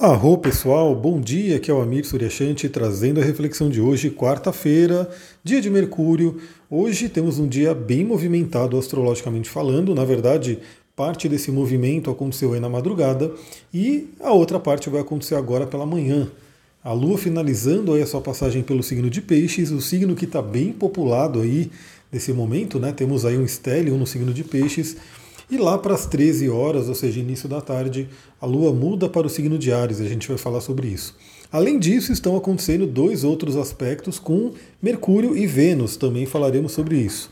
Arro pessoal, bom dia, aqui é o Amir Suryashanti trazendo a reflexão de hoje, quarta-feira, dia de Mercúrio. Hoje temos um dia bem movimentado astrologicamente falando, na verdade, parte desse movimento aconteceu aí na madrugada e a outra parte vai acontecer agora pela manhã. A Lua finalizando aí a sua passagem pelo signo de Peixes, o signo que está bem populado aí nesse momento, né? Temos aí um estélio no signo de Peixes e lá para as 13 horas, ou seja, início da tarde, a Lua muda para o signo de Ares, a gente vai falar sobre isso. Além disso, estão acontecendo dois outros aspectos com Mercúrio e Vênus, também falaremos sobre isso.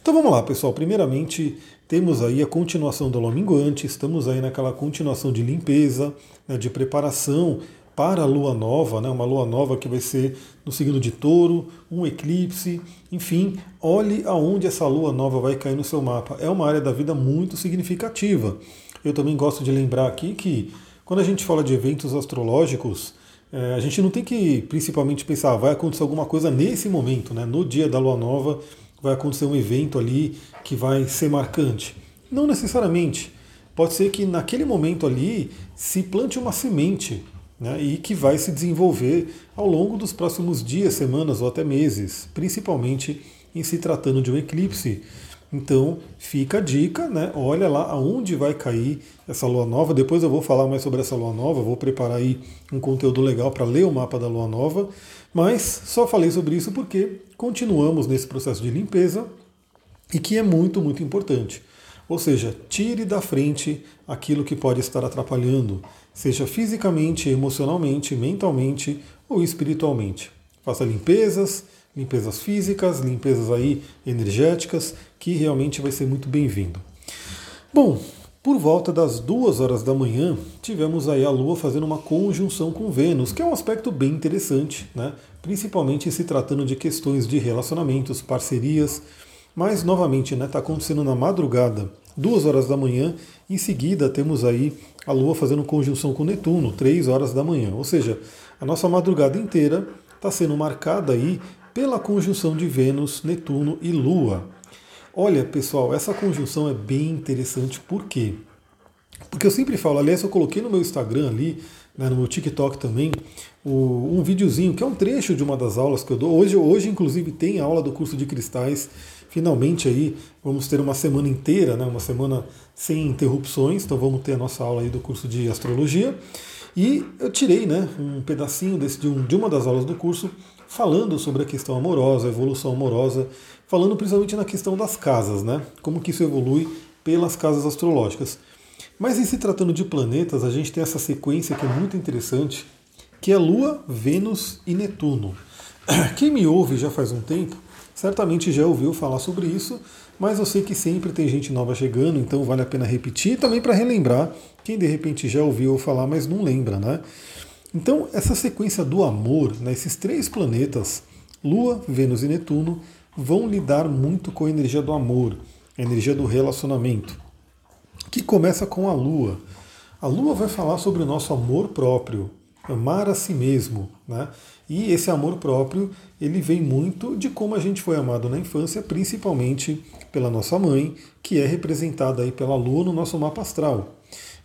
Então vamos lá, pessoal. Primeiramente, temos aí a continuação da lua minguante, estamos aí naquela continuação de limpeza, né, de preparação para a lua nova, né, uma lua nova que vai ser no signo de touro, um eclipse, enfim, olhe aonde essa lua nova vai cair no seu mapa. É uma área da vida muito significativa. Eu também gosto de lembrar aqui que quando a gente fala de eventos astrológicos, é, a gente não tem que principalmente pensar, ah, vai acontecer alguma coisa nesse momento, né? no dia da lua nova vai acontecer um evento ali que vai ser marcante. Não necessariamente. Pode ser que naquele momento ali se plante uma semente né, e que vai se desenvolver ao longo dos próximos dias, semanas ou até meses, principalmente em se tratando de um eclipse. Então fica a dica, né? Olha lá aonde vai cair essa lua nova. Depois eu vou falar mais sobre essa lua nova, vou preparar aí um conteúdo legal para ler o mapa da lua nova. Mas só falei sobre isso porque continuamos nesse processo de limpeza e que é muito, muito importante. Ou seja, tire da frente aquilo que pode estar atrapalhando, seja fisicamente, emocionalmente, mentalmente ou espiritualmente. Faça limpezas, limpezas físicas, limpezas aí energéticas, que realmente vai ser muito bem-vindo. Bom, por volta das duas horas da manhã, tivemos aí a Lua fazendo uma conjunção com Vênus, que é um aspecto bem interessante, né? principalmente se tratando de questões de relacionamentos, parcerias, mas novamente está né, tá acontecendo na madrugada duas horas da manhã. Em seguida, temos aí a Lua fazendo conjunção com Netuno, três horas da manhã. Ou seja, a nossa madrugada inteira está sendo marcada aí pela conjunção de Vênus, Netuno e Lua. Olha, pessoal, essa conjunção é bem interessante. Por quê? Porque eu sempre falo, aliás, eu coloquei no meu Instagram ali, né, no meu TikTok também, o, um videozinho que é um trecho de uma das aulas que eu dou. Hoje, hoje inclusive, tem aula do curso de cristais finalmente aí vamos ter uma semana inteira, né, uma semana sem interrupções, então vamos ter a nossa aula aí do curso de astrologia. E eu tirei né, um pedacinho desse, de, um, de uma das aulas do curso falando sobre a questão amorosa, a evolução amorosa, falando principalmente na questão das casas, né? Como que isso evolui pelas casas astrológicas. Mas em se tratando de planetas, a gente tem essa sequência que é muito interessante, que é Lua, Vênus e Netuno. Quem me ouve já faz um tempo certamente já ouviu falar sobre isso, mas eu sei que sempre tem gente nova chegando, então vale a pena repetir também para relembrar quem de repente já ouviu falar, mas não lembra, né? Então, essa sequência do amor, né, esses três planetas, Lua, Vênus e Netuno, vão lidar muito com a energia do amor, a energia do relacionamento, que começa com a Lua. A Lua vai falar sobre o nosso amor próprio, amar a si mesmo, né? E esse amor próprio, ele vem muito de como a gente foi amado na infância, principalmente pela nossa mãe, que é representada aí pela lua no nosso mapa astral.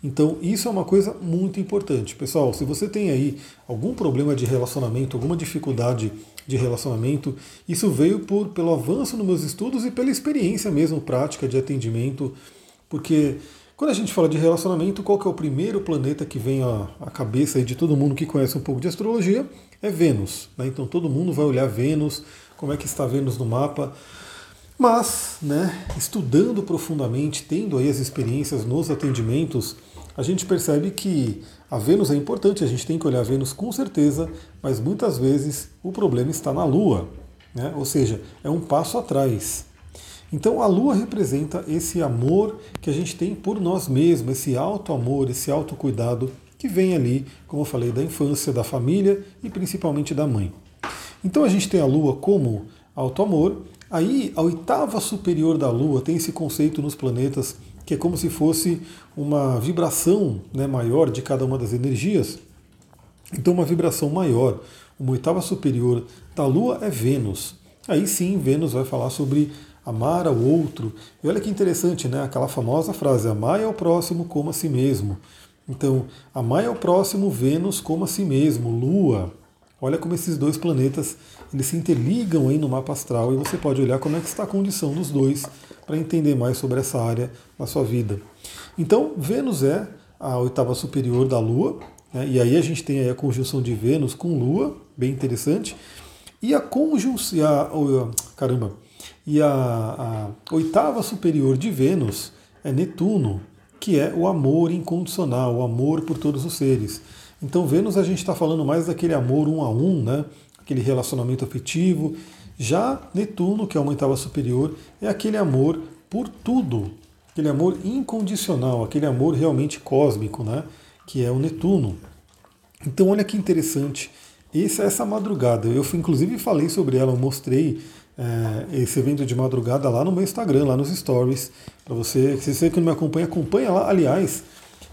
Então, isso é uma coisa muito importante. Pessoal, se você tem aí algum problema de relacionamento, alguma dificuldade de relacionamento, isso veio por, pelo avanço nos meus estudos e pela experiência mesmo prática de atendimento, porque quando a gente fala de relacionamento, qual que é o primeiro planeta que vem à, cabeça de todo mundo que conhece um pouco de astrologia? É Vênus. Né? Então todo mundo vai olhar Vênus, como é que está Vênus no mapa. Mas, né, estudando profundamente, tendo aí as experiências nos atendimentos, a gente percebe que a Vênus é importante, a gente tem que olhar a Vênus com certeza, mas muitas vezes o problema está na Lua. Né? Ou seja, é um passo atrás. Então a lua representa esse amor que a gente tem por nós mesmos, esse alto amor, esse alto cuidado que vem ali, como eu falei, da infância, da família e principalmente da mãe. Então a gente tem a lua como alto amor. Aí a oitava superior da lua tem esse conceito nos planetas que é como se fosse uma vibração né, maior de cada uma das energias. Então, uma vibração maior, uma oitava superior da Lua é Vênus. Aí sim, Vênus vai falar sobre amar ao outro. E olha que interessante, né? Aquela famosa frase: amar ao próximo como a si mesmo. Então, a Maia é o próximo, Vênus como a si mesmo, Lua. Olha como esses dois planetas eles se interligam aí no mapa astral e você pode olhar como é que está a condição dos dois para entender mais sobre essa área da sua vida. Então, Vênus é a oitava superior da Lua, né? e aí a gente tem aí a conjunção de Vênus com Lua, bem interessante. E a conjunção, a, caramba, e a, a oitava superior de Vênus é Netuno, que é o amor incondicional, o amor por todos os seres. Então, Vênus a gente está falando mais daquele amor um a um, né? aquele relacionamento afetivo. Já Netuno, que é uma oitava superior, é aquele amor por tudo, aquele amor incondicional, aquele amor realmente cósmico, né? que é o Netuno. Então, olha que interessante. Essa, essa madrugada, eu inclusive falei sobre ela, eu mostrei é, esse evento de madrugada lá no meu Instagram, lá nos stories. Para você, se você que não me acompanha, acompanha lá. Aliás,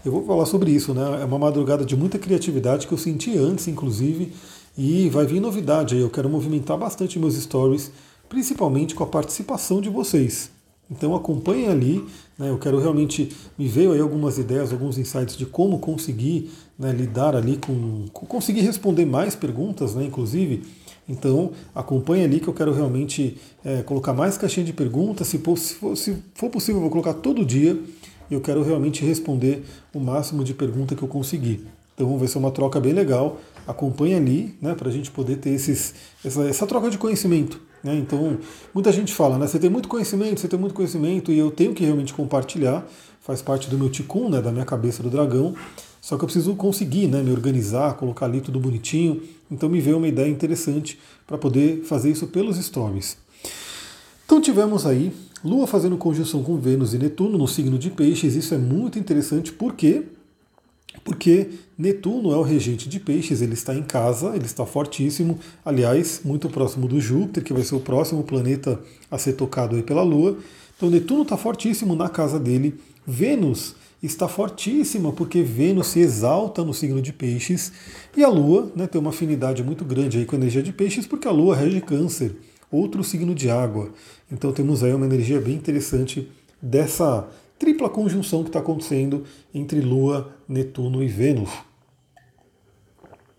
eu vou falar sobre isso, né? É uma madrugada de muita criatividade que eu senti antes, inclusive, e vai vir novidade aí. Eu quero movimentar bastante meus stories, principalmente com a participação de vocês. Então acompanhem ali, né, eu quero realmente, me veio aí algumas ideias, alguns insights de como conseguir né, lidar ali com, conseguir responder mais perguntas, né, inclusive. Então acompanhe ali que eu quero realmente é, colocar mais caixinha de perguntas, se for, se, for, se for possível eu vou colocar todo dia e eu quero realmente responder o máximo de pergunta que eu conseguir. Então vai ser uma troca bem legal. Acompanhe ali, né, para a gente poder ter esses, essa, essa troca de conhecimento. Né? Então, muita gente fala, né, você tem muito conhecimento, você tem muito conhecimento, e eu tenho que realmente compartilhar, faz parte do meu ticum, né, da minha cabeça do dragão, só que eu preciso conseguir né, me organizar, colocar ali tudo bonitinho. Então me veio uma ideia interessante para poder fazer isso pelos stories. Então tivemos aí Lua fazendo conjunção com Vênus e Netuno no signo de Peixes. Isso é muito interessante porque porque Netuno é o regente de peixes, ele está em casa, ele está fortíssimo, aliás, muito próximo do Júpiter, que vai ser o próximo planeta a ser tocado aí pela Lua. Então Netuno está fortíssimo na casa dele. Vênus está fortíssima, porque Vênus se exalta no signo de peixes, e a Lua né, tem uma afinidade muito grande aí com a energia de peixes, porque a Lua rege câncer, outro signo de água. Então temos aí uma energia bem interessante dessa tripla conjunção que está acontecendo entre Lua, Netuno e Vênus.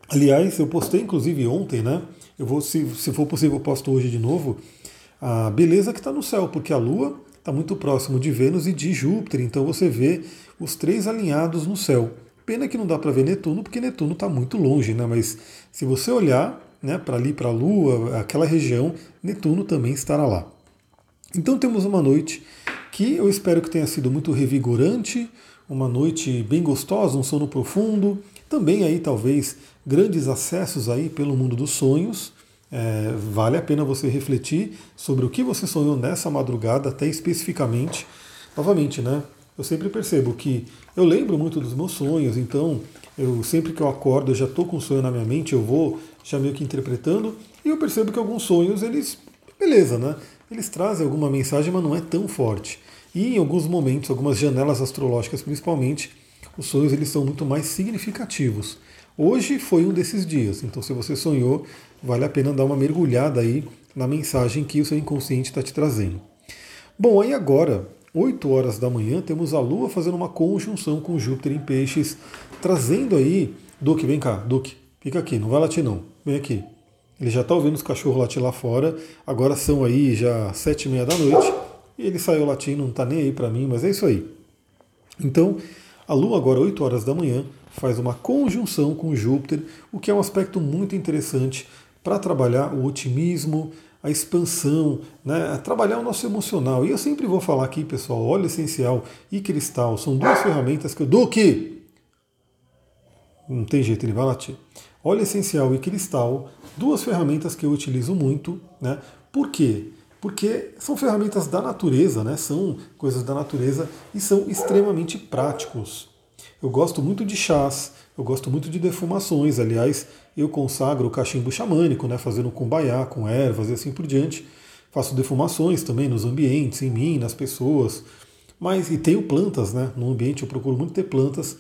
Aliás, eu postei inclusive ontem, né? Eu vou, se, se for possível, eu posto hoje de novo. A beleza que está no céu, porque a Lua está muito próximo de Vênus e de Júpiter, então você vê os três alinhados no céu. Pena que não dá para ver Netuno, porque Netuno está muito longe, né? Mas se você olhar né, para ali, para a Lua, aquela região, Netuno também estará lá. Então temos uma noite que eu espero que tenha sido muito revigorante, uma noite bem gostosa, um sono profundo, também aí talvez grandes acessos aí pelo mundo dos sonhos. É, vale a pena você refletir sobre o que você sonhou nessa madrugada, até especificamente. Novamente, né? Eu sempre percebo que eu lembro muito dos meus sonhos, então eu sempre que eu acordo, eu já estou com um sonho na minha mente, eu vou já meio que interpretando, e eu percebo que alguns sonhos, eles, beleza, né? Eles trazem alguma mensagem, mas não é tão forte. E em alguns momentos, algumas janelas astrológicas principalmente, os sonhos eles são muito mais significativos. Hoje foi um desses dias, então se você sonhou, vale a pena dar uma mergulhada aí na mensagem que o seu inconsciente está te trazendo. Bom, aí agora, 8 horas da manhã, temos a Lua fazendo uma conjunção com Júpiter em Peixes, trazendo aí. Duque, vem cá, Duque, fica aqui, não vai latir não, vem aqui. Ele já está ouvindo os cachorros latir lá fora, agora são aí já sete e meia da noite. Ele saiu latindo, não está nem aí para mim, mas é isso aí. Então, a Lua agora 8 horas da manhã faz uma conjunção com Júpiter, o que é um aspecto muito interessante para trabalhar o otimismo, a expansão, né, trabalhar o nosso emocional. E eu sempre vou falar aqui, pessoal, óleo essencial e cristal são duas ferramentas que eu dou aqui. Não tem jeito, ele vai latir. Óleo essencial e cristal, duas ferramentas que eu utilizo muito, né? Por quê? porque são ferramentas da natureza, né? são coisas da natureza e são extremamente práticos. Eu gosto muito de chás, eu gosto muito de defumações, aliás, eu consagro o cachimbo xamânico, né? fazendo com baiá, com ervas e assim por diante. Faço defumações também nos ambientes, em mim, nas pessoas. Mas, e tenho plantas, né? No ambiente eu procuro muito ter plantas.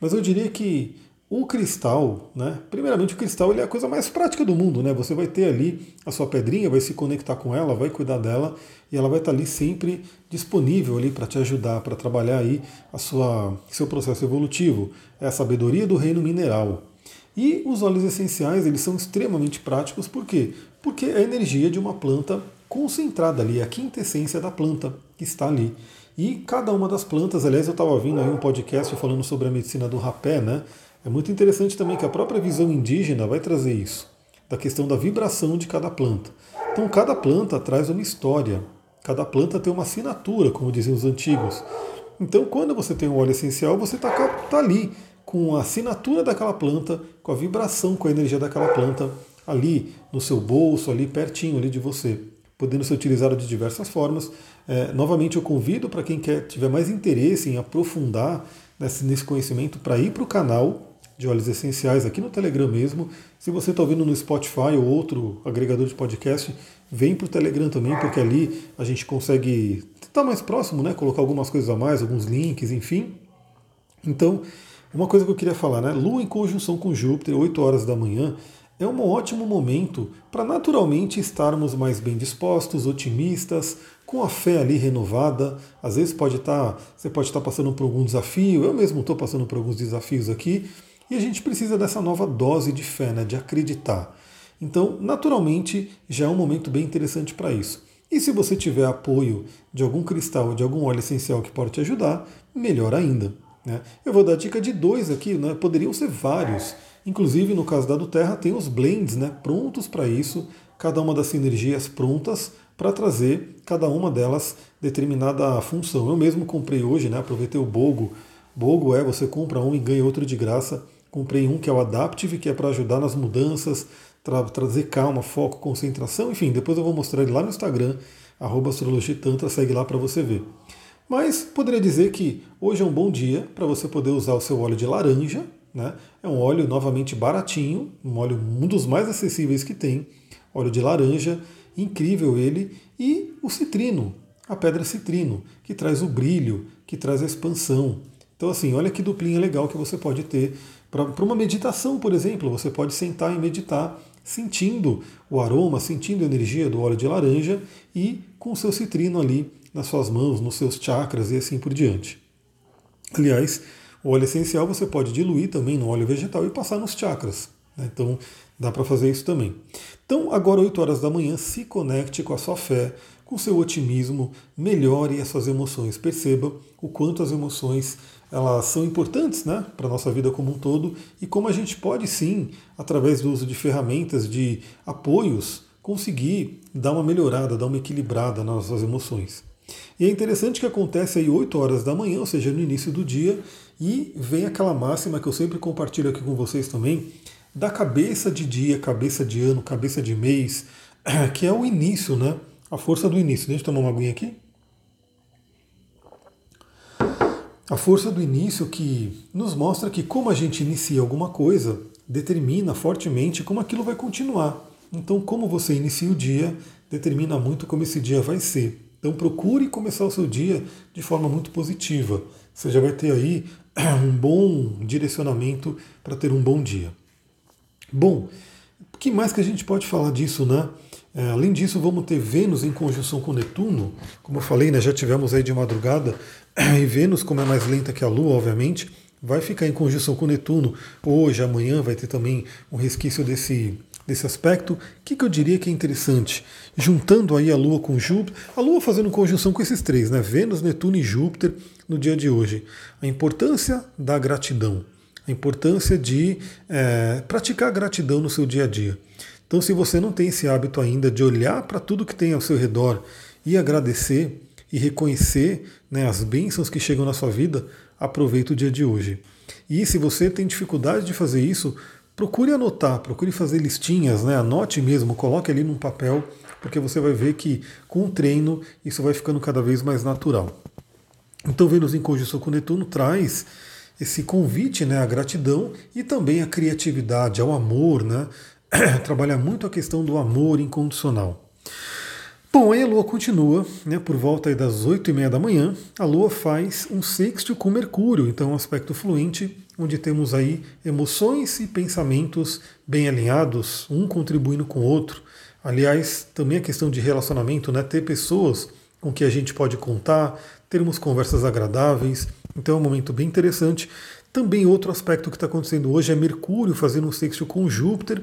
Mas eu diria que o cristal, né? Primeiramente, o cristal ele é a coisa mais prática do mundo, né? Você vai ter ali a sua pedrinha, vai se conectar com ela, vai cuidar dela e ela vai estar ali sempre disponível ali para te ajudar, para trabalhar aí a sua seu processo evolutivo. É a sabedoria do reino mineral. E os óleos essenciais, eles são extremamente práticos, por quê? Porque é a energia de uma planta concentrada ali, é a quintessência da planta que está ali. E cada uma das plantas, aliás, eu estava ouvindo aí um podcast falando sobre a medicina do rapé, né? É muito interessante também que a própria visão indígena vai trazer isso, da questão da vibração de cada planta. Então, cada planta traz uma história, cada planta tem uma assinatura, como diziam os antigos. Então, quando você tem um óleo essencial, você está tá ali com a assinatura daquela planta, com a vibração, com a energia daquela planta ali no seu bolso, ali pertinho ali de você, podendo ser utilizado de diversas formas. É, novamente, eu convido para quem quer tiver mais interesse em aprofundar nesse, nesse conhecimento para ir para o canal de óleos essenciais aqui no Telegram mesmo. Se você está ouvindo no Spotify ou outro agregador de podcast, vem para o Telegram também, porque ali a gente consegue estar mais próximo, né? Colocar algumas coisas a mais, alguns links, enfim. Então, uma coisa que eu queria falar, né? Lua em conjunção com Júpiter, 8 horas da manhã, é um ótimo momento para naturalmente estarmos mais bem dispostos, otimistas, com a fé ali renovada. Às vezes pode estar, tá, você pode estar passando por algum desafio, eu mesmo estou passando por alguns desafios aqui, e a gente precisa dessa nova dose de fé, né, de acreditar. Então, naturalmente, já é um momento bem interessante para isso. E se você tiver apoio de algum cristal, de algum óleo essencial que pode te ajudar, melhor ainda. Né? Eu vou dar dica de dois aqui, né? poderiam ser vários. Inclusive, no caso da do Terra, tem os blends né? prontos para isso, cada uma das sinergias prontas para trazer cada uma delas determinada função. Eu mesmo comprei hoje, né? aproveitei o Bogo. Bogo é você compra um e ganha outro de graça. Comprei um que é o Adaptive, que é para ajudar nas mudanças, tra trazer calma, foco, concentração, enfim, depois eu vou mostrar ele lá no Instagram, arroba astrologitantra, segue lá para você ver. Mas poderia dizer que hoje é um bom dia para você poder usar o seu óleo de laranja, né? É um óleo novamente baratinho, um óleo um dos mais acessíveis que tem, óleo de laranja, incrível ele, e o citrino, a pedra citrino, que traz o brilho, que traz a expansão. Então assim, olha que duplinha legal que você pode ter para uma meditação, por exemplo, você pode sentar e meditar sentindo o aroma, sentindo a energia do óleo de laranja e com o seu citrino ali nas suas mãos, nos seus chakras e assim por diante. Aliás, o óleo essencial você pode diluir também no óleo vegetal e passar nos chakras. Né? Então dá para fazer isso também. Então, agora 8 horas da manhã, se conecte com a sua fé, com seu otimismo, melhore as suas emoções. Perceba o quanto as emoções elas são importantes né, para a nossa vida como um todo e como a gente pode sim, através do uso de ferramentas, de apoios, conseguir dar uma melhorada, dar uma equilibrada nas nossas emoções. E é interessante que acontece aí 8 horas da manhã, ou seja, no início do dia, e vem aquela máxima que eu sempre compartilho aqui com vocês também, da cabeça de dia, cabeça de ano, cabeça de mês, que é o início, né? A força do início. Deixa eu tomar uma aguinha aqui. A força do início que nos mostra que como a gente inicia alguma coisa determina fortemente como aquilo vai continuar. Então, como você inicia o dia determina muito como esse dia vai ser. Então, procure começar o seu dia de forma muito positiva. Você já vai ter aí um bom direcionamento para ter um bom dia. Bom, o que mais que a gente pode falar disso, né? É, além disso, vamos ter Vênus em conjunção com Netuno. Como eu falei, né, já tivemos aí de madrugada e Vênus, como é mais lenta que a Lua, obviamente, vai ficar em conjunção com Netuno. Hoje, amanhã, vai ter também um resquício desse, desse aspecto. O que, que eu diria que é interessante? Juntando aí a Lua com Júpiter, a Lua fazendo conjunção com esses três, né? Vênus, Netuno e Júpiter no dia de hoje. A importância da gratidão, a importância de é, praticar gratidão no seu dia a dia. Então, se você não tem esse hábito ainda de olhar para tudo que tem ao seu redor e agradecer, e reconhecer né, as bênçãos que chegam na sua vida, aproveite o dia de hoje. E se você tem dificuldade de fazer isso, procure anotar, procure fazer listinhas, né, anote mesmo, coloque ali num papel, porque você vai ver que com o treino isso vai ficando cada vez mais natural. Então, Vênus em conjunção com Netuno traz esse convite né, à gratidão e também à criatividade, ao amor, né? trabalha muito a questão do amor incondicional. Bom, aí a Lua continua, né, por volta das 8 e meia da manhã, a Lua faz um sexto com Mercúrio, então um aspecto fluente onde temos aí emoções e pensamentos bem alinhados, um contribuindo com o outro. Aliás, também a questão de relacionamento, né? Ter pessoas com que a gente pode contar, termos conversas agradáveis. Então é um momento bem interessante. Também outro aspecto que está acontecendo hoje é Mercúrio fazendo um sexto com Júpiter.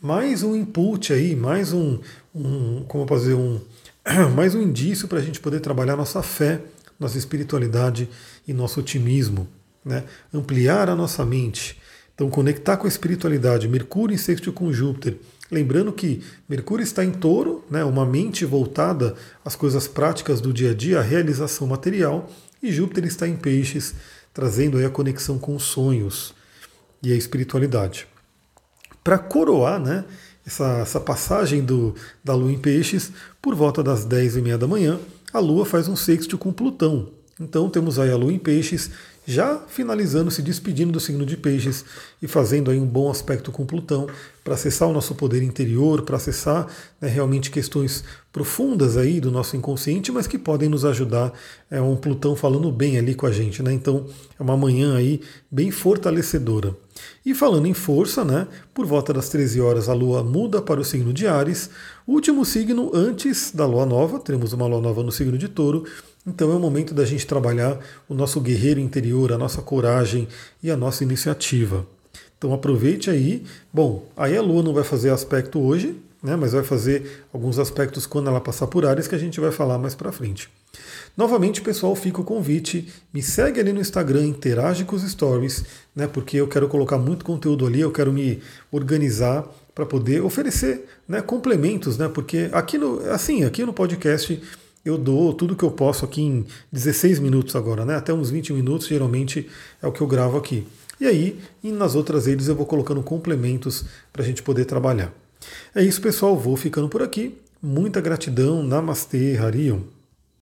Mais um input aí, mais um, um como dizer, um, mais um indício para a gente poder trabalhar nossa fé, nossa espiritualidade e nosso otimismo. Né? Ampliar a nossa mente. Então, conectar com a espiritualidade, Mercúrio em sexto com Júpiter. Lembrando que Mercúrio está em touro, né, uma mente voltada às coisas práticas do dia a dia, à realização material, e Júpiter está em peixes, trazendo aí a conexão com os sonhos e a espiritualidade. Para coroar né, essa, essa passagem do, da Lua em peixes, por volta das 10 e meia da manhã, a Lua faz um sexto com Plutão. Então temos aí a Lua em peixes já finalizando, se despedindo do signo de Peixes e fazendo aí um bom aspecto com Plutão para acessar o nosso poder interior, para acessar né, realmente questões profundas aí do nosso inconsciente, mas que podem nos ajudar. É um Plutão falando bem ali com a gente, né? Então é uma manhã aí bem fortalecedora. E falando em força, né? Por volta das 13 horas a Lua muda para o signo de Ares, último signo antes da Lua Nova. Teremos uma Lua Nova no signo de Touro então é o momento da gente trabalhar o nosso guerreiro interior, a nossa coragem e a nossa iniciativa. Então aproveite aí. Bom, aí a Lua não vai fazer aspecto hoje, né, mas vai fazer alguns aspectos quando ela passar por áreas que a gente vai falar mais para frente. Novamente, pessoal, fica o convite. Me segue ali no Instagram, interage com os stories, né, porque eu quero colocar muito conteúdo ali, eu quero me organizar para poder oferecer né, complementos, né, porque aqui no, assim, aqui no podcast eu dou tudo que eu posso aqui em 16 minutos agora, né? Até uns 20 minutos geralmente é o que eu gravo aqui. E aí, e nas outras redes eu vou colocando complementos para a gente poder trabalhar. É isso, pessoal. Vou ficando por aqui. Muita gratidão. Namastê, Harion.